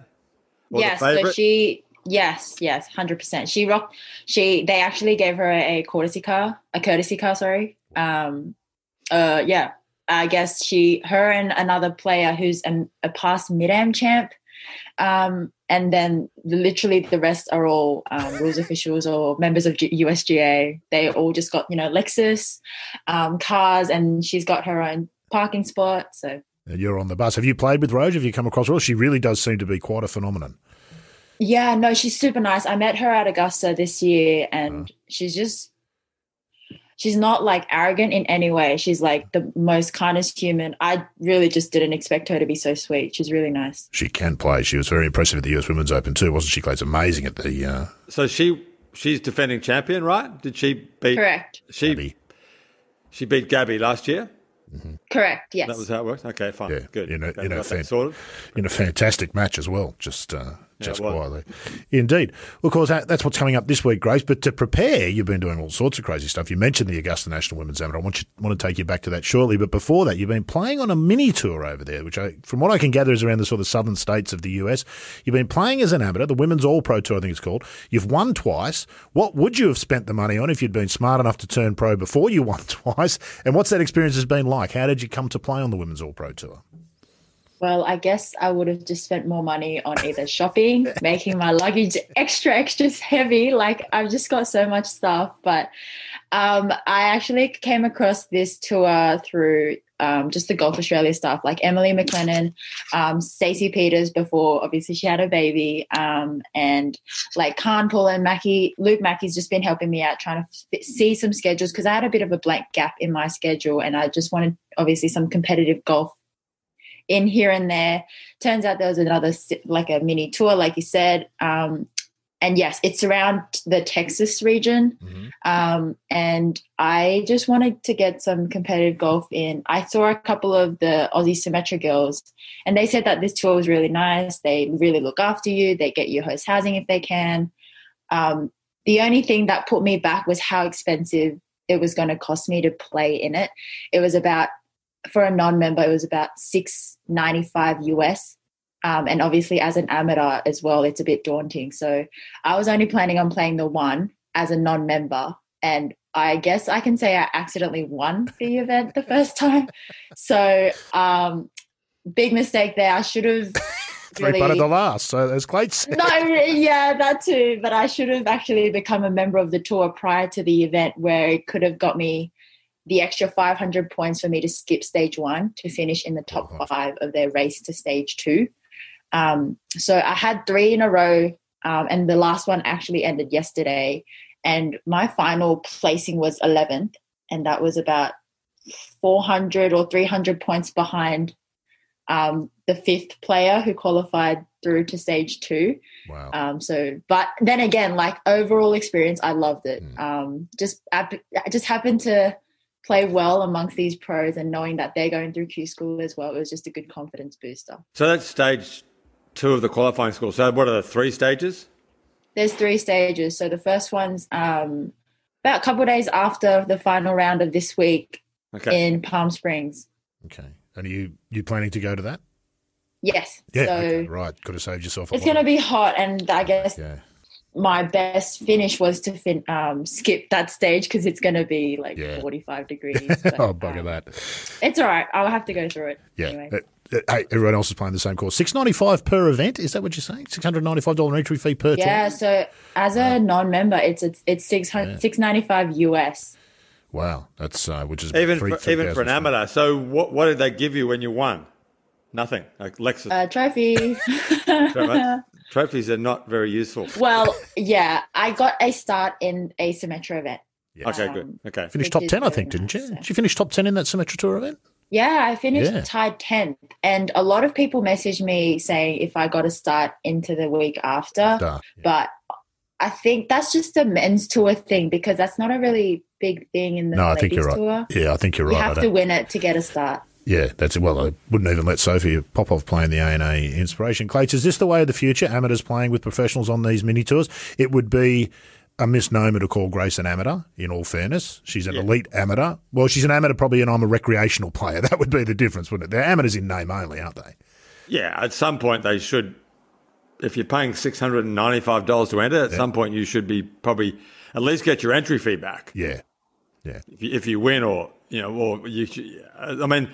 Or yes, so she yes, yes, hundred percent. She rocked. She they actually gave her a courtesy car, a courtesy car. Sorry. Um. Uh. Yeah. I guess she, her, and another player who's an, a past mid am champ. Um. And then literally the rest are all um, rules officials or members of G- USGA. They all just got you know Lexus um, cars, and she's got her own parking spot. So you're on the bus. Have you played with Rose? Have you come across her? She really does seem to be quite a phenomenon. Yeah, no, she's super nice. I met her at Augusta this year and she's just she's not like arrogant in any way. She's like the most kindest human. I really just didn't expect her to be so sweet. She's really nice. She can play. She was very impressive at the US Women's Open too, wasn't she? Clates amazing at the uh, So she she's defending champion, right? Did she beat Correct. she Abbey. she beat Gabby last year? Correct. Yes. That was how it worked. Okay, fine, Yeah, good. in a- Okay, in a got that fan- in a fantastic match as well, just uh, just was. quietly. Indeed. Well, of course, that, that's what's coming up this week, Grace. But to prepare, you've been doing all sorts of crazy stuff. You mentioned the Augusta National Women's Amateur. I want, you, want to take you back to that shortly. But before that, you've been playing on a mini tour over there, which, I, from what I can gather, is around the sort of southern states of the US. You've been playing as an amateur, the Women's All Pro Tour, I think it's called. You've won twice. What would you have spent the money on if you'd been smart enough to turn pro before you won twice? And what's that experience has been like? How did you come to play on the Women's All Pro Tour? Well, I guess I would have just spent more money on either shopping, making my luggage extra, extra heavy. Like I've just got so much stuff. But um, I actually came across this tour through um, just the Golf Australia stuff, like Emily McLennan, um, Stacey Peters before obviously she had a baby, um, and like Khan Paul and Mackie, Luke Mackey's just been helping me out trying to f- see some schedules because I had a bit of a blank gap in my schedule and I just wanted obviously some competitive golf in here and there. Turns out there was another like a mini tour, like you said. Um, and yes, it's around the Texas region. Um, and I just wanted to get some competitive golf in. I saw a couple of the Aussie Symetra girls, and they said that this tour was really nice. They really look after you. They get you host housing if they can. Um, the only thing that put me back was how expensive it was going to cost me to play in it. It was about for a non-member, it was about six ninety five US. Um, and obviously, as an amateur as well, it's a bit daunting. So I was only planning on playing the one as a non-member, and I guess I can say I accidentally won the event the first time. So um, big mistake there. I should have. Three of the last. So Clayton said. no, yeah, that too. But I should have actually become a member of the tour prior to the event, where it could have got me the extra 500 points for me to skip stage one to finish in the top five of their race to stage two. Um, so I had three in a row, um, and the last one actually ended yesterday. And my final placing was 11th, and that was about 400 or 300 points behind um, the fifth player who qualified through to stage two. Wow. Um, so, but then again, like overall experience, I loved it. Um, just I I just happened to play well amongst these pros, and knowing that they're going through Q school as well, it was just a good confidence booster. So that's stage two of the qualifying school. So what are the three stages? There's three stages. So the first one's um, about a couple of days after the final round of this week Okay. in Palm Springs. Okay. And are you you planning to go to that? Yes. Yeah. so okay, right. Could have saved yourself. A it's going to be hot, and I guess Yeah. My best finish was to fin- um, skip that stage because it's going to be like Yeah. 45 degrees. But, oh, bugger um, that. It's all right. I'll have to go through it. Yeah. Anyway. Uh, uh, hey, everyone else is playing the same course. Six ninety five per event. Is that what you're saying? Six hundred ninety five dollar entry fee per. Yeah. tournament? So as a non-member, it's it's it's six hundred six ninety five US. Wow. That's uh, which is Even three- for, even for an amateur. So what what did they give you when you won? Nothing. Like Lexus Uh, trophy. tro- trophies are not very useful. well, yeah, I got a start in a Symetra event. Yeah. Okay, Um, good. Okay. Finished top ten, I very think, didn't you? nice, Did you finish top ten in that Symetra Tour event? Yeah, I finished Yeah. tied 10th. And a lot of people messaged me saying if I got a start into the week after. Duh. But I think that's just a men's tour thing because that's not a really big thing in the No, I ladies think you're right. tour. Yeah, I think you're You right. I have to win it to get a start. Yeah, that's it. Well, I wouldn't even let Sophie Popov play in the ANA Inspiration. Clates, is this the way of the future? Amateurs playing with professionals on these mini tours? It would be a misnomer to call Grace an amateur, in all fairness. She's an elite amateur. Well, she's an amateur probably, and I'm a recreational player. That would be the difference, wouldn't it? They're amateurs in name only, aren't they? Yeah, at some point they should. If you're paying six hundred and ninety-five dollars to enter, at some point you should be probably at least get your entry fee back. Yeah. Yeah. If you, if you win, or you know, or you. should- I mean,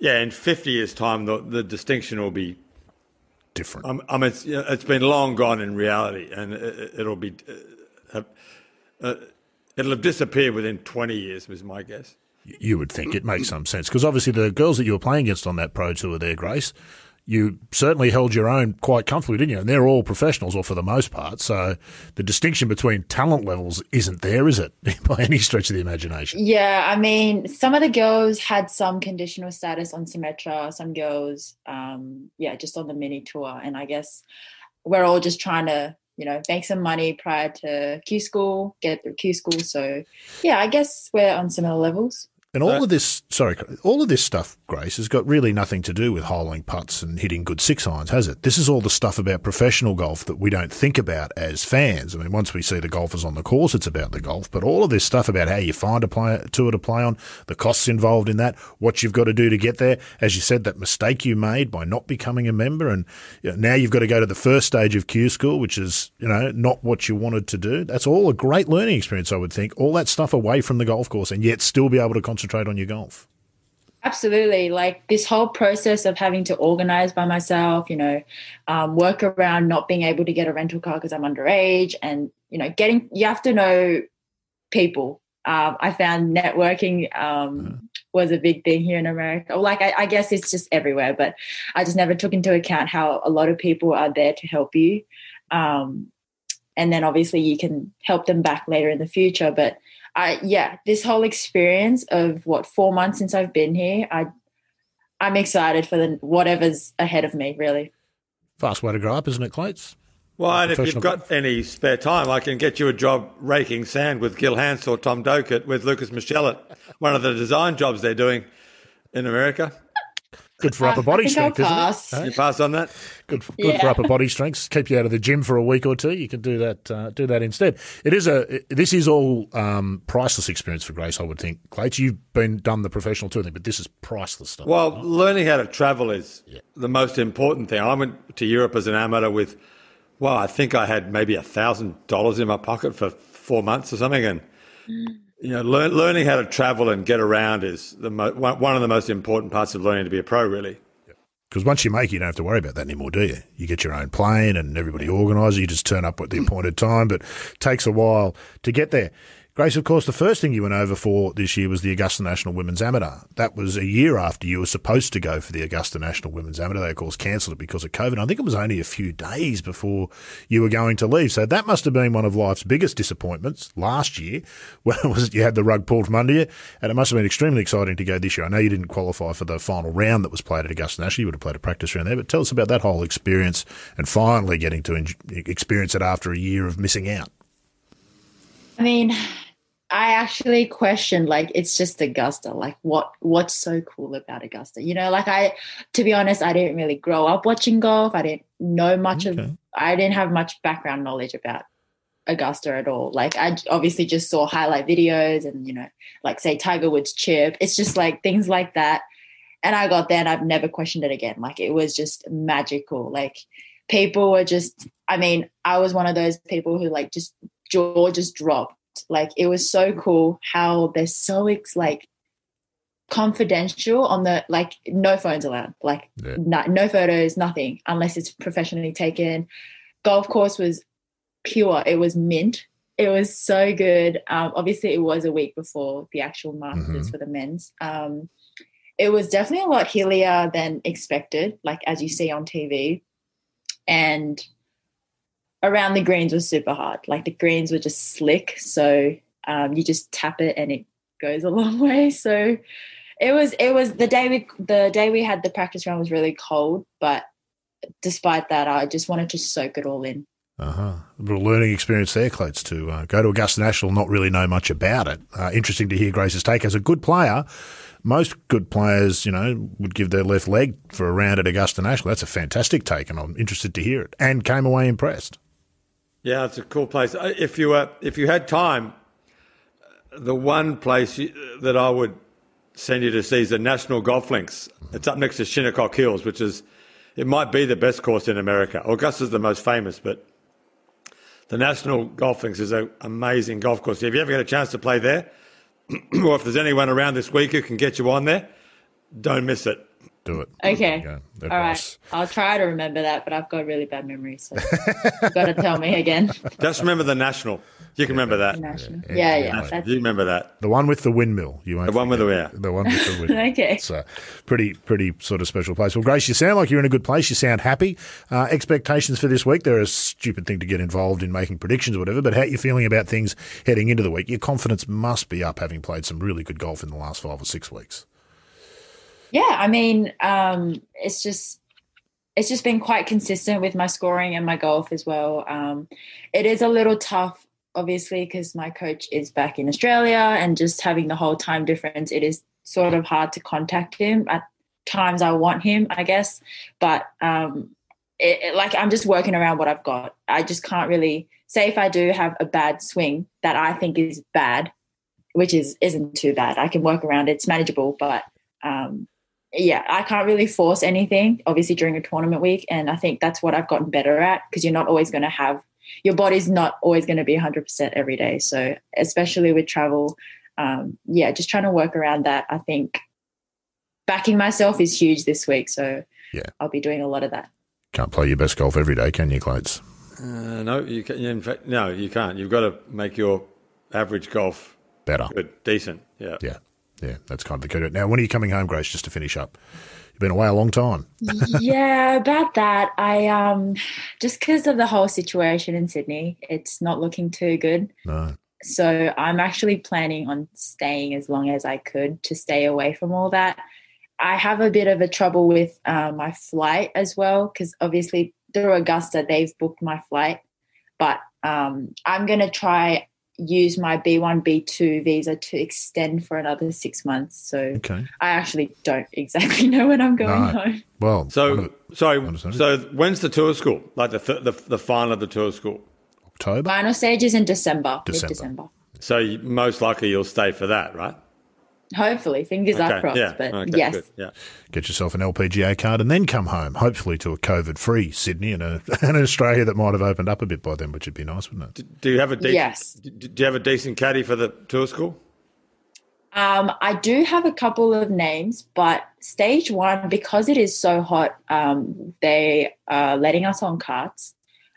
yeah, in fifty years' time, the the distinction will be. Different. Um, I mean, it's, you know, it's been long gone in reality, and it, it'll be. Uh, have, uh, it'll have disappeared within twenty years, was my guess. you would think it makes some sense because obviously the girls that you were playing against on that pro tour there, Grace, you certainly held your own quite comfortably, didn't you? And they're all professionals, or for the most part. So the distinction between talent levels isn't there, is it, by any stretch of the imagination? Yeah, I mean, some of the girls had some conditional status on Symetra, some girls, um, yeah, just on the mini tour. And I guess we're all just trying to, you know, make some money prior to Q school, get through Q school. So, yeah, I guess we're on similar levels. And all of this, sorry, all of this stuff, Grace, has got really nothing to do with holing putts and hitting good six irons, has it? This is all the stuff about professional golf that we don't think about as fans. I mean, once we see the golfers on the course, it's about the golf, but all of this stuff about how you find a play, tour to play on, the costs involved in that, what you've got to do to get there. As you said, that mistake you made by not becoming a member, and you know, now you've got to go to the first stage of Q school, which is you know not what you wanted to do. That's all a great learning experience, I would think. All that stuff away from the golf course, and yet still be able to concentrate on your golf. Absolutely. Like this whole process of having to organize by myself, you know, um, work around not being able to get a rental car because I'm underage and, you know, getting, you have to know people. Um, I found networking um, mm. was a big thing here in America. Like, I, I guess it's just everywhere, but I just never took into account how a lot of people are there to help you. Um, and then obviously you can help them back later in the future. But I yeah, this whole experience of what four months since I've been here, I I'm excited for the whatever's ahead of me. Really, fast way to grow up, isn't it, Clates? Well, and if you've got any spare time, I can get you a job raking sand with Gil Hanse or Tom Dockett with Lucas Michellet, one of the design jobs they're doing in America. Good for upper body strength, isn't it? You pass on that. Good, for, good yeah. for upper body strength. Keep you out of the gym for a week or two. You can do that. Uh, do that instead. It is a. This is all um, priceless experience for Grace. I would think. Clates, you've been done the professional touring, but this is priceless stuff. Well, right? learning how to travel is yeah. the most important thing. I went to Europe as an amateur with, well, I think I had maybe a thousand dollars in my pocket for four months or something, and. Mm you know, learn, learning how to travel and get around is the mo- one of the most important parts of learning to be a pro, really. Because once you make it, you don't have to worry about that anymore, do you? You get your own plane and everybody organises. You just turn up at the appointed time, but it takes a while to get there. Grace, of course, the first thing you went over for this year was the Augusta National Women's Amateur. That was a year after you were supposed to go for the Augusta National Women's Amateur. They, of course, cancelled it because of COVID. I think it was only a few days before you were going to leave. So that must have been one of life's biggest disappointments last year it was you had the rug pulled from under you. And it must have been extremely exciting to go this year. I know you didn't qualify for the final round that was played at Augusta National. You would have played a practice round there. But tell us about that whole experience and finally getting to experience it after a year of missing out. I mean, I actually questioned like it's just Augusta. Like what what's so cool about Augusta? You know, like I to be honest, I didn't really grow up watching golf. I didn't know much okay. of I didn't have much background knowledge about Augusta at all. Like I obviously just saw highlight videos and you know, like say Tiger Woods chip. It's just like things like that. And I got there and I've never questioned it again. Like it was just magical. Like people were just I mean, I was one of those people who like just jaw just dropped like it was so cool how they're so ex- like confidential on the like no phones allowed, like yeah. no, no photos, nothing unless it's professionally taken. Golf course was pure. It was mint. It was so good. Um, obviously, it was a week before the actual Masters mm-hmm. for the men's. Um, it was definitely a lot hillier than expected, like as you see on TV. And around the greens was super hard. Like the greens were just slick, so um, you just tap it and it goes a long way. So it was it was the day we the day we had the practice round was really cold, but despite that, I just wanted to soak it all in. Uh huh. A little learning experience there, Clates, to uh, go to Augusta National, not really know much about it. Uh, interesting to hear Grace's take. As a good player, most good players, you know, would give their left leg for a round at Augusta National. That's a fantastic take, and I'm interested to hear it. And came away impressed. Yeah, it's a cool place. Uh, if you uh, if you had time, the one place that I would send you to see is the National Golf Links. It's up next to Shinnecock Hills, which is it might be the best course in America. Augusta's the most famous, but the National Golf Links is an amazing golf course. If you ever get a chance to play there, or if there's anyone around this week who can get you on there, don't miss it do it. Okay. All right. I'll try to remember that, but I've got really bad memory, so you've got to tell me again. Just remember the national. You can remember that. National. Yeah, yeah. yeah you remember that. The one with the windmill. You won't the one with the yeah. The one with the windmill. okay. It's a pretty, pretty sort of special place. Well, Grace, you sound like you're in a good place. You sound happy. Uh, expectations for this week. They're a stupid thing to get involved in making predictions or whatever, but how are you feeling about things heading into the week? Your confidence must be up having played some really good golf in the last five or six weeks. Yeah, I mean, um, it's just it's just been quite consistent with my scoring and my golf as well. Um, it is a little tough obviously because my coach is back in Australia and just having the whole time difference, it is sort of hard to contact him. At times, I want him, I guess, but um, it, it, like I'm just working around what I've got. I just can't really say if I do have a bad swing that I think is bad, which is isn't too bad. I can work around it. It's manageable, but um, yeah, I can't really force anything. Obviously, during a tournament week, and I think that's what I've gotten better at because you're not always going to have your body's not always going to be 100% every day. So, especially with travel, um, yeah, just trying to work around that. I think backing myself is huge this week. So, Yeah. I'll be doing a lot of that. Can't play your best golf every day, can you, Clates? Uh, no, you can, in fact, no, you can't. You've got to make your average golf Better. good, decent. Yeah. Yeah. Yeah, that's kind of the key to it. Now, when are you coming home, Grace, just to finish up? You've been away a long time. yeah, about that. I um just because of the whole situation in Sydney, it's not looking too good. No. So I'm actually planning on staying as long as I could to stay away from all that. I have a bit of a trouble with uh, my flight as well because obviously through Augusta they've booked my flight, but um, I'm gonna try use my B1 B2 visa to extend for another six months. So Okay. I actually don't exactly know when I'm going No. home. Well, one So, of- sorry. So, when's the tour school? Like the th- the, the final of the tour school? October? Final stage is in December, December. mid-December. So, you, most likely you'll stay for that, right? Hopefully, fingers are crossed. Yeah. But okay, yes, Good. Yeah. Get yourself an LPGA card and then come home, hopefully to a COVID free Sydney and, a, and an Australia that might have opened up a bit by then, which would be nice, wouldn't it? Do you have a decent? Yes. Do do you have a decent caddy for the tour school? um, I do have a couple of names, but stage one, because it is so hot, um, they are letting us on carts.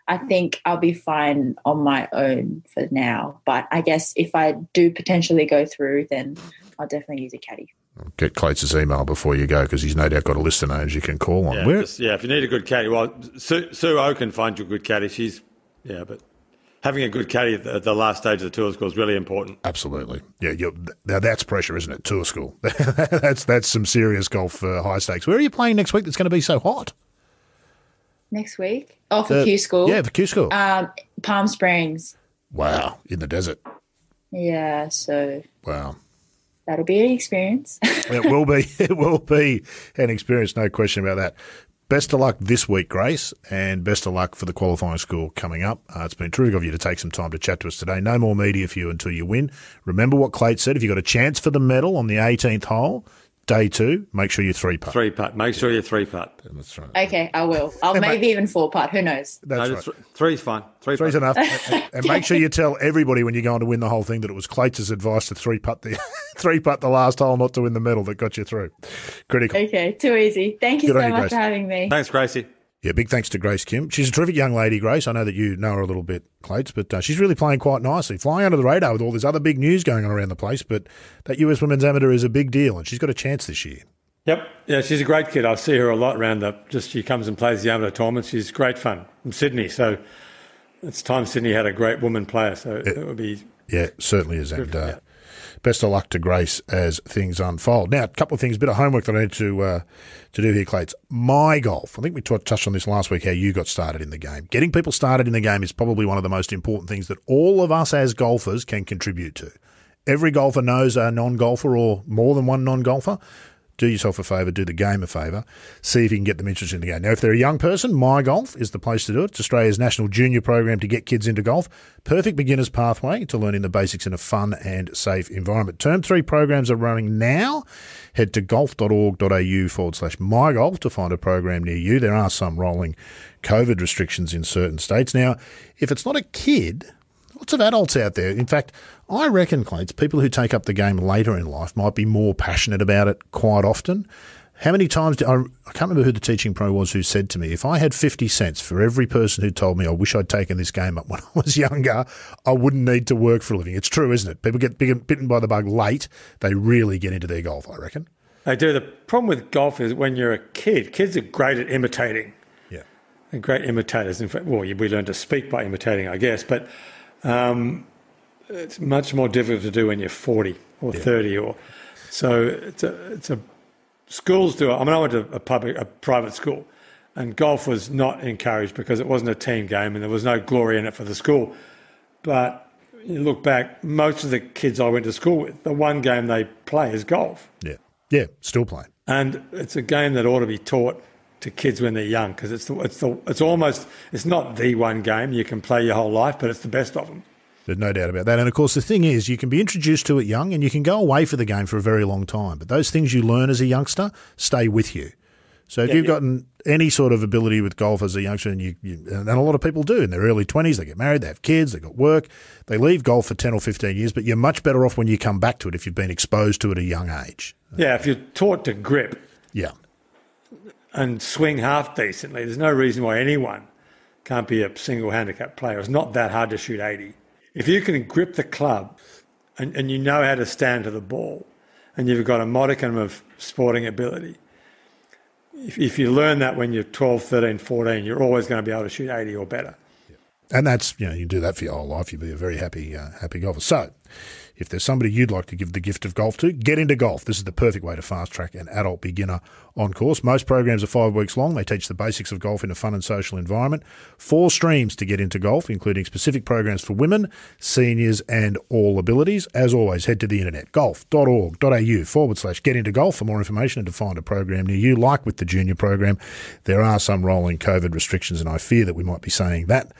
I think I'll be fine on my own for now. But I guess if I do potentially go through, then I'll definitely use a caddy. Get Clates' email before you go because he's no doubt got a list of names you can call on. Yeah, just- yeah. If you need a good caddy, well, Su, Sue O can find you a good caddy. She's yeah, but having a good caddy at the, at the last stage of the tour school is really important. Absolutely. Yeah, you're, now that's pressure, isn't it? Tour school. that's that's some serious golf uh, high stakes. Where are you playing next week that's going to be so hot? Next week, oh for The- Q school, Yeah, for Q school. um, Palm Springs. wow, in the desert. Yeah, so Wow. That'll be an experience. it will be. It will be an experience, no question about that. Best of luck this week, Grace, and best of luck for the qualifying school coming up. Uh, it's been terrific of you to take some time to chat to us today. No more media for you until you win. Remember what Clate said: if you've got a chance for the medal on the 18th hole, day two, make sure you three putt. Three putt. Make sure you're three putt. That's right. okay, I will. I'll maybe even four putt. Who knows? That's No, right. th- three's fine. Three Three's putt. enough. and, and make sure you tell everybody when you're going to win the whole thing that it was Clates' advice to three putt the three putt the last hole, not to win the medal that got you through. Critical. Okay, too easy. Thank you Good so you, much Grace. for having me. Thanks, Gracie. Yeah, big thanks to Grace Kim. She's a terrific young lady, Grace. I know that you know her a little bit, Clates, but uh, she's really playing quite nicely, flying under the radar with all this other big news going on around the place. But that US Women's Amateur is a big deal, and she's got a chance this year. Yep. Yeah, she's a great kid. I see her a lot around the. Just she comes and plays the amateur tournament. She's great fun from Sydney. So it's time Sydney had a great woman player. So it would be Yeah, certainly is. And uh, yeah. Best of luck to Grace as things unfold. Now, a couple of things, a bit of homework that I need to uh, to do here, Clates. My golf. I think we t- touched on this last week. How you got started in the game. Getting people started in the game is probably one of the most important things that all of us as golfers can contribute to. Every golfer knows a non-golfer or more than one non-golfer. Do yourself a favour, do the game a favour, see if you can get them interested in the game. Now, if they're a young person, My Golf is the place to do it. It's Australia's national junior program to get kids into golf. Perfect beginner's pathway to learning the basics in a fun and safe environment. Term three programs are running now. Head to golf.org.au forward slash My Golf to find a program near you. There are some rolling COVID restrictions in certain states. Now, if it's not a kid, Lots of adults out there. In fact, I reckon, Clates, people who take up the game later in life might be more passionate about it quite often. How many times do I, I can't remember who the teaching pro was who said to me, if I had 50 cents for every person who told me I wish I'd taken this game up when I was younger, I wouldn't need to work for a living. It's true, isn't it? People get bitten by the bug late. They really get into their golf, I reckon. They do. The problem with golf is when you're a kid, kids are great at imitating. Yeah. They're great imitators. In fact, well, we learn to speak by imitating, I guess, but um, it's much more difficult to do when you're 40 or 30 or so. It's a, it's a schools do. it. I mean, I went to a public, a private school, and golf was not encouraged because it wasn't a team game and there was no glory in it for the school. But you look back, most of the kids I went to school with, the one game they play is golf. Yeah. Yeah, still playing. And it's a game that ought to be taught to kids when they're young because it's the, it's the, it's almost it's not the one game you can play your whole life, but it's the best of them. There's no doubt about that. And of course, the thing is, you can be introduced to it young and you can go away for the game for a very long time. But those things you learn as a youngster stay with you. So if Yeah, you've yeah. gotten any sort of ability with golf as a youngster, and you, you and a lot of people do in their early twenties, they get married, they have kids, they got work, they leave golf for ten or fifteen years. But you're much better off when you come back to it if you've been exposed to it at a young age. Yeah, if you're taught to grip Yeah, and swing half decently, there's no reason why anyone can't be a single handicap player. It's not that hard to shoot 80. If you can grip the club and, and you know how to stand to the ball and you've got a modicum of sporting ability, if, if you learn that when you're 12, 13, 14, you're always going to be able to shoot 80 or better. And that's you know you do that for your whole life, you'll be a very happy uh, happy golfer. So. If there's somebody you'd like to give the gift of golf to, get into golf. This is the perfect way to fast track an adult beginner on course. Most programs are five weeks long. They teach the basics of golf in a fun and social environment. Four streams to get into golf, including specific programs for women, seniors, and all abilities. As always, head to the internet, golf.org.au forward slash get into golf for more information and to find a program near you. Like with the junior program, there are some rolling COVID restrictions, and I fear that we might be saying that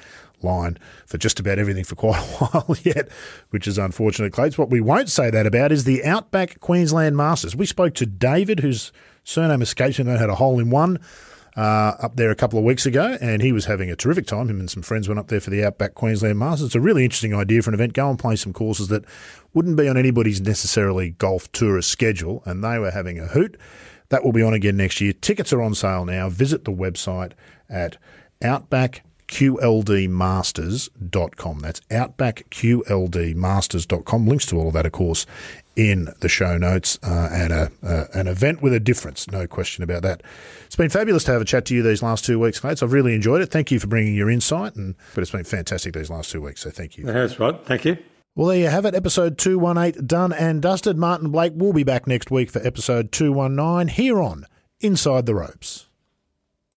line for just about everything for quite a while yet, which is unfortunate, Clates. What we won't say that about is the Outback Queensland Masters. We spoke to David, whose surname escapes me, and had a hole in one uh, up there a couple of weeks ago, and he was having a terrific time. Him and some friends went up there for the Outback Queensland Masters. It's a really interesting idea for an event. Go and play some courses that wouldn't be on anybody's necessarily golf tourist schedule, and they were having a hoot. That will be on again next year. Tickets are on sale now. Visit the website at Outback QLDmasters.com. That's outbackqldmasters.com. Links to all of that, of course, in the show notes. Uh, and a, uh, an event with a difference, no question about that. It's been fabulous to have a chat to you these last two weeks, mates. I've really enjoyed it. Thank you for bringing your insight, and but it's been fantastic these last two weeks. So thank you. That's right. Thank you. Well, there you have it. Episode 218 done and dusted. Martin Blake will be back next week for episode 219 here on Inside the Ropes.